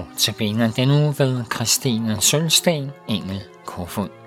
Nu tabiner den uge ved Christine Sølsten, Engel Kofod.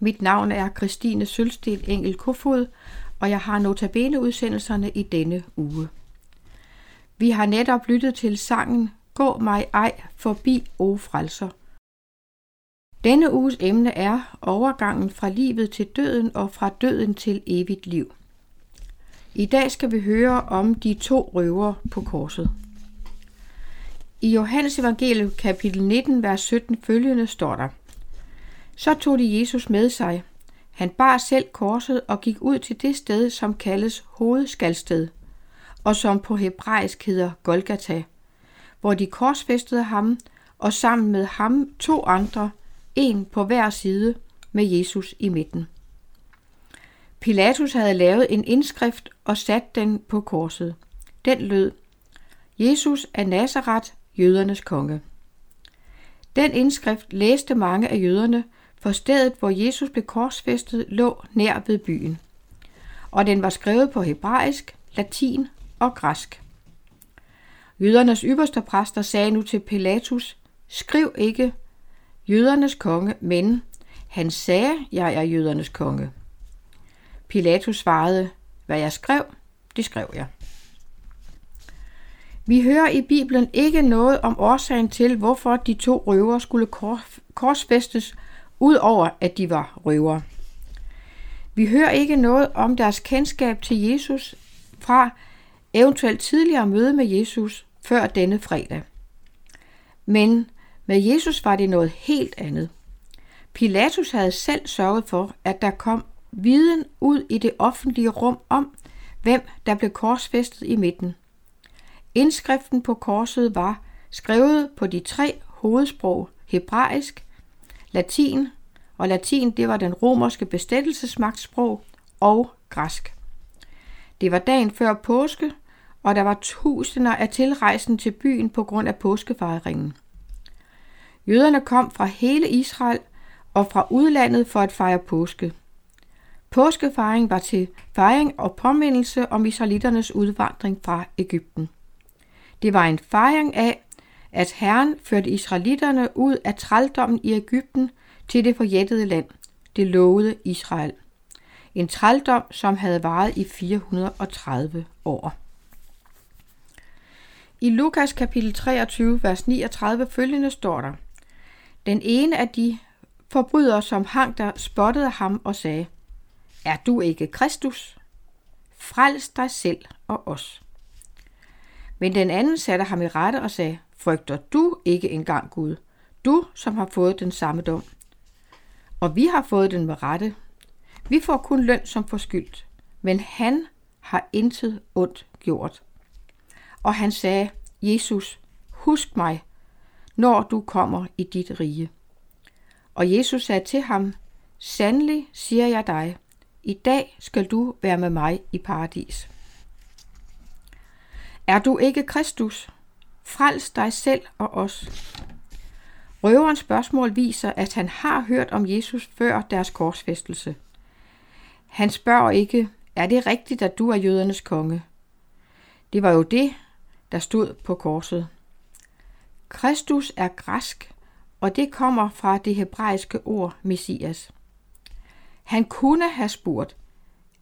Mit navn er Christine Sølsted Engel Kofod, og jeg har notabene udsendelserne i denne uge. Vi har netop lyttet til sangen Gå mig ej forbi, o frelser. Denne uges emne er overgangen fra livet til døden og fra døden til evigt liv. I dag skal vi høre om de to røver på korset. I Johannes evangelium kapitel 19, vers 17 følgende står der. Så tog de Jesus med sig. Han bar selv korset og gik ud til det sted, som kaldes hovedskalsted, og som på hebraisk hedder Golgata, hvor de korsfæstede ham, og sammen med ham to andre, en på hver side, med Jesus i midten. Pilatus havde lavet en indskrift og sat den på korset. Den lød, Jesus af Nazareth, jødernes konge. Den indskrift læste mange af jøderne, for stedet, hvor Jesus blev korsfæstet, lå nær ved byen. Og den var skrevet på hebraisk, latin og græsk. Jødernes ypperste præster sagde nu til Pilatus, skriv ikke jødernes konge, men han sagde, jeg er jødernes konge. Pilatus svarede, hvad jeg skrev, det skrev jeg. Vi hører i Bibelen ikke noget om årsagen til, hvorfor de to røver skulle korsfæstes, udover at de var røvere. Vi hører ikke noget om deres kendskab til Jesus fra eventuelt tidligere møde med Jesus før denne fredag. Men med Jesus var det noget helt andet. Pilatus havde selv sørget for, at der kom viden ud i det offentlige rum om, hvem der blev korsfæstet i midten. Indskriften på korset var skrevet på de tre hovedsprog hebraisk, latin, og latin det var den romerske bestættelsesmagtsprog, og græsk. Det var dagen før påske, og der var tusinder af tilrejsen til byen på grund af påskefejringen. Jøderne kom fra hele Israel og fra udlandet for at fejre påske. Påskefejring var til fejring og påmindelse om israeliternes udvandring fra Ægypten. Det var en fejring af, at Herren førte israelitterne ud af trældommen i Ægypten til det forjættede land, det lovede Israel. En trældom, som havde varet i 430 år. I Lukas kapitel 23, vers 39 følgende står der, Den ene af de forbrydere, som hang der, spottede ham og sagde, Er du ikke Kristus? Frels dig selv og os. Men den anden satte ham i rette og sagde, Frygter du ikke engang Gud? Du, som har fået den samme dom. Og vi har fået den med rette. Vi får kun løn som forskyldt, men han har intet ondt gjort. Og han sagde, Jesus, husk mig, når du kommer i dit rige. Og Jesus sagde til ham, Sandelig siger jeg dig, i dag skal du være med mig i paradis. Er du ikke Kristus? Frels dig selv og os. Røverens spørgsmål viser, at han har hørt om Jesus før deres korsfæstelse. Han spørger ikke, er det rigtigt, at du er jødernes konge? Det var jo det, der stod på korset. Kristus er græsk, og det kommer fra det hebraiske ord Messias. Han kunne have spurgt,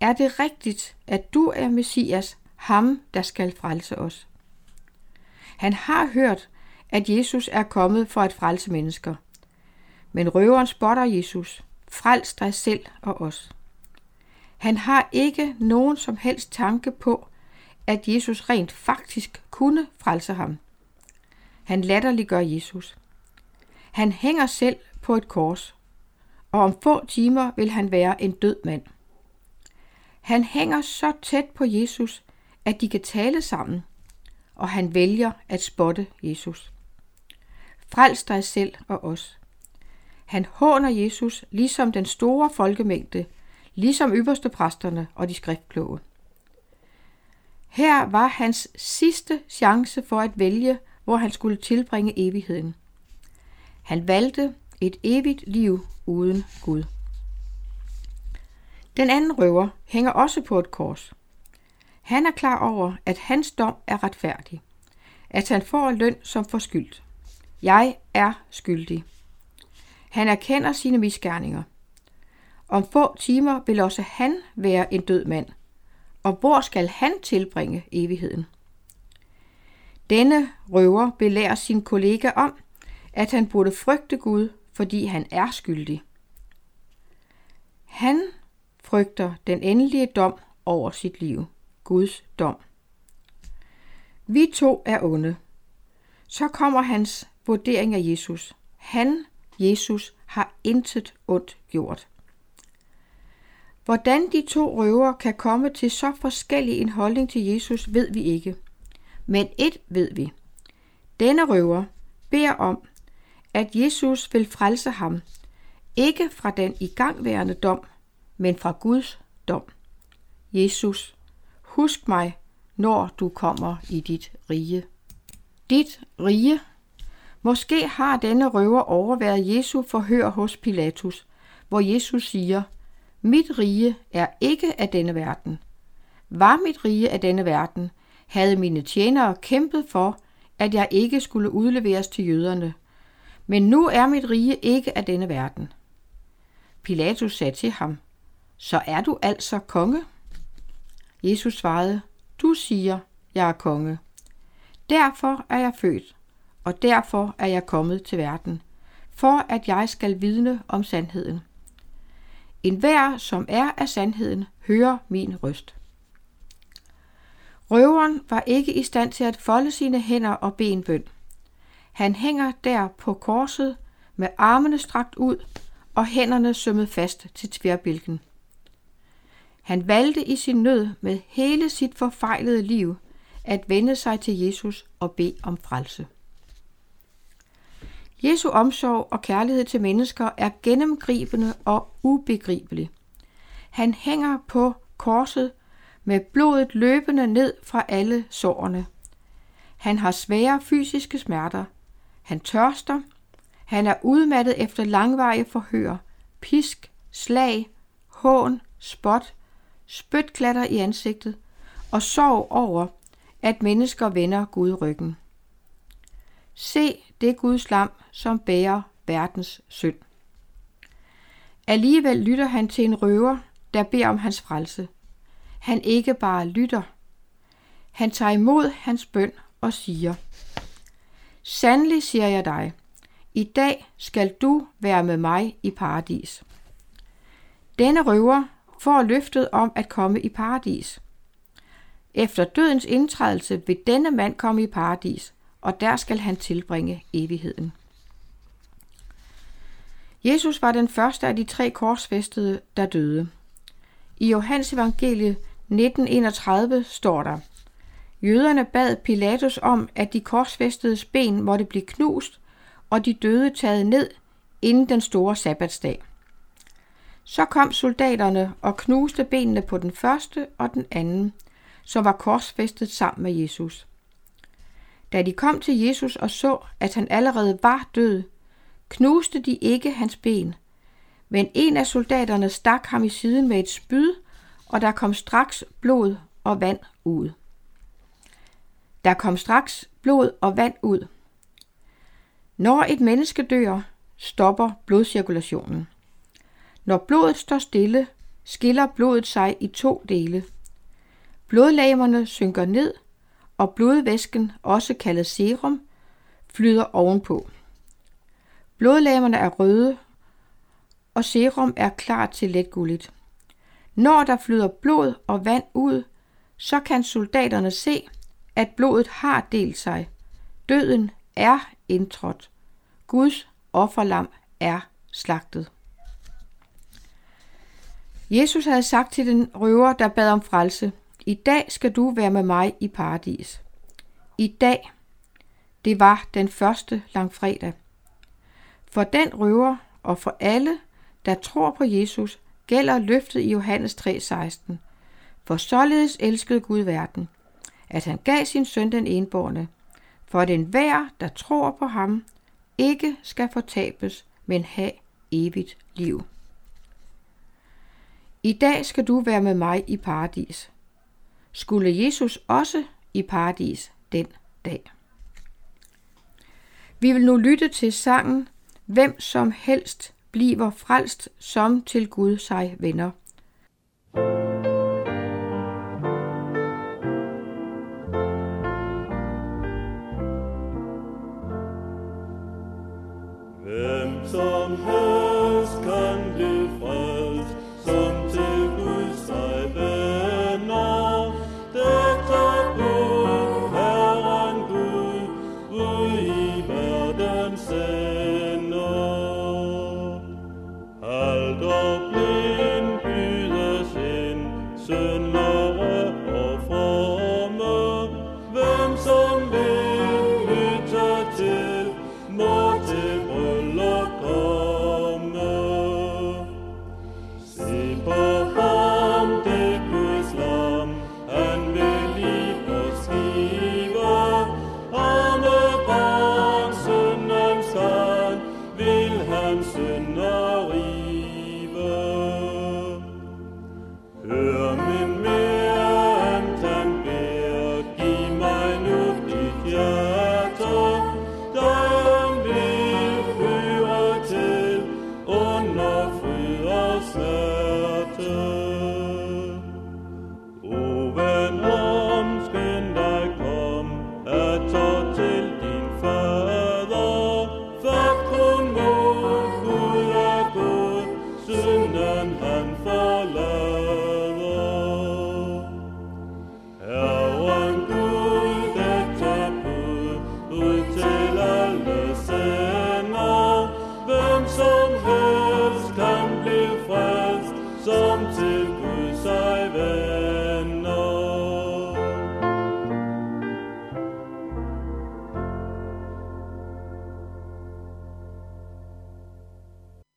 er det rigtigt, at du er Messias, ham der skal frelse os? Han har hørt, at Jesus er kommet for at frelse mennesker. Men røveren spotter Jesus. Frels dig selv og os. Han har ikke nogen som helst tanke på, at Jesus rent faktisk kunne frelse ham. Han latterliggør Jesus. Han hænger selv på et kors, og om få timer vil han være en død mand. Han hænger så tæt på Jesus, at de kan tale sammen, og han vælger at spotte Jesus. Frels dig selv og os. Han håner Jesus ligesom den store folkemængde, ligesom ypperste præsterne og de skriftkloge. Her var hans sidste chance for at vælge, hvor han skulle tilbringe evigheden. Han valgte et evigt liv uden Gud. Den anden røver hænger også på et kors. Han er klar over, at hans dom er retfærdig, at han får løn som forskyldt. Jeg er skyldig. Han erkender sine misgerninger. Om få timer vil også han være en død mand. Og hvor skal han tilbringe evigheden? Denne røver belærer sin kollega om, at han burde frygte Gud, fordi han er skyldig. Han frygter den endelige dom over sit liv, Guds dom. Vi to er onde. Så kommer hans vurdering af Jesus. Han, Jesus, har intet ondt gjort. Hvordan de to røvere kan komme til så forskellig en holdning til Jesus, ved vi ikke. Men et ved vi. Denne røver beder om, at Jesus vil frelse ham, ikke fra den igangværende dom, men fra Guds dom. Jesus, husk mig, når du kommer i dit rige. Dit rige. Måske har denne røver overværet Jesu forhør hos Pilatus, hvor Jesus siger, mit rige er ikke af denne verden. Var mit rige af denne verden, havde mine tjenere kæmpet for, at jeg ikke skulle udleveres til jøderne. Men nu er mit rige ikke af denne verden. Pilatus sagde til ham, så er du altså konge? Jesus svarede, du siger, jeg er konge. Derfor er jeg født, og derfor er jeg kommet til verden, for at jeg skal vidne om sandheden. En hver, som er af sandheden, hører min røst. Røveren var ikke i stand til at folde sine hænder og benbøn. Han hænger der på korset med armene strakt ud og hænderne sømmet fast til tværbilken. Han valgte i sin nød med hele sit forfejlede liv at vende sig til Jesus og bede om frelse. Jesu omsorg og kærlighed til mennesker er gennemgribende og ubegribelig. Han hænger på korset med blodet løbende ned fra alle sårene. Han har svære fysiske smerter. Han tørster. Han er udmattet efter langvarige forhør, pisk, slag, hån, spot, spytklatter i ansigtet og sorg over, at mennesker vender Gud ryggen. Se det Guds lam, som bærer verdens synd. Alligevel lytter han til en røver, der beder om hans frelse. Han ikke bare lytter. Han tager imod hans bøn og siger, Sandelig siger jeg dig, i dag skal du være med mig i paradis. Denne røver får løftet om at komme i paradis. Efter dødens indtrædelse vil denne mand komme i paradis, og der skal han tilbringe evigheden. Jesus var den første af de tre korsfæstede, der døde. I Johannes evangelie 1931 står der, Jøderne bad Pilatus om, at de korsfæstedes ben måtte blive knust, og de døde taget ned inden den store sabbatsdag. Så kom soldaterne og knuste benene på den første og den anden, som var korsfæstet sammen med Jesus. Da de kom til Jesus og så, at han allerede var død, knuste de ikke hans ben, men en af soldaterne stak ham i siden med et spyd, og der kom straks blod og vand ud. Der kom straks blod og vand ud. Når et menneske dør, stopper blodcirkulationen. Når blodet står stille, skiller blodet sig i to dele. Blodlamerne synker ned, og blodvæsken, også kaldet serum, flyder ovenpå. Blodlamerne er røde, og serum er klar til let gulligt. Når der flyder blod og vand ud, så kan soldaterne se, at blodet har delt sig. Døden er indtrådt. Guds offerlam er slagtet. Jesus havde sagt til den røver, der bad om frelse, i dag skal du være med mig i paradis. I dag, det var den første langfredag. For den røver og for alle, der tror på Jesus, gælder løftet i Johannes 3:16. For således elskede Gud verden, at han gav sin søn den enborne, for at enhver, der tror på ham, ikke skal fortabes, men have evigt liv. I dag skal du være med mig i paradis. Skulle Jesus også i paradis den dag? Vi vil nu lytte til sangen Hvem som helst bliver frelst, som til Gud sig vender. thank you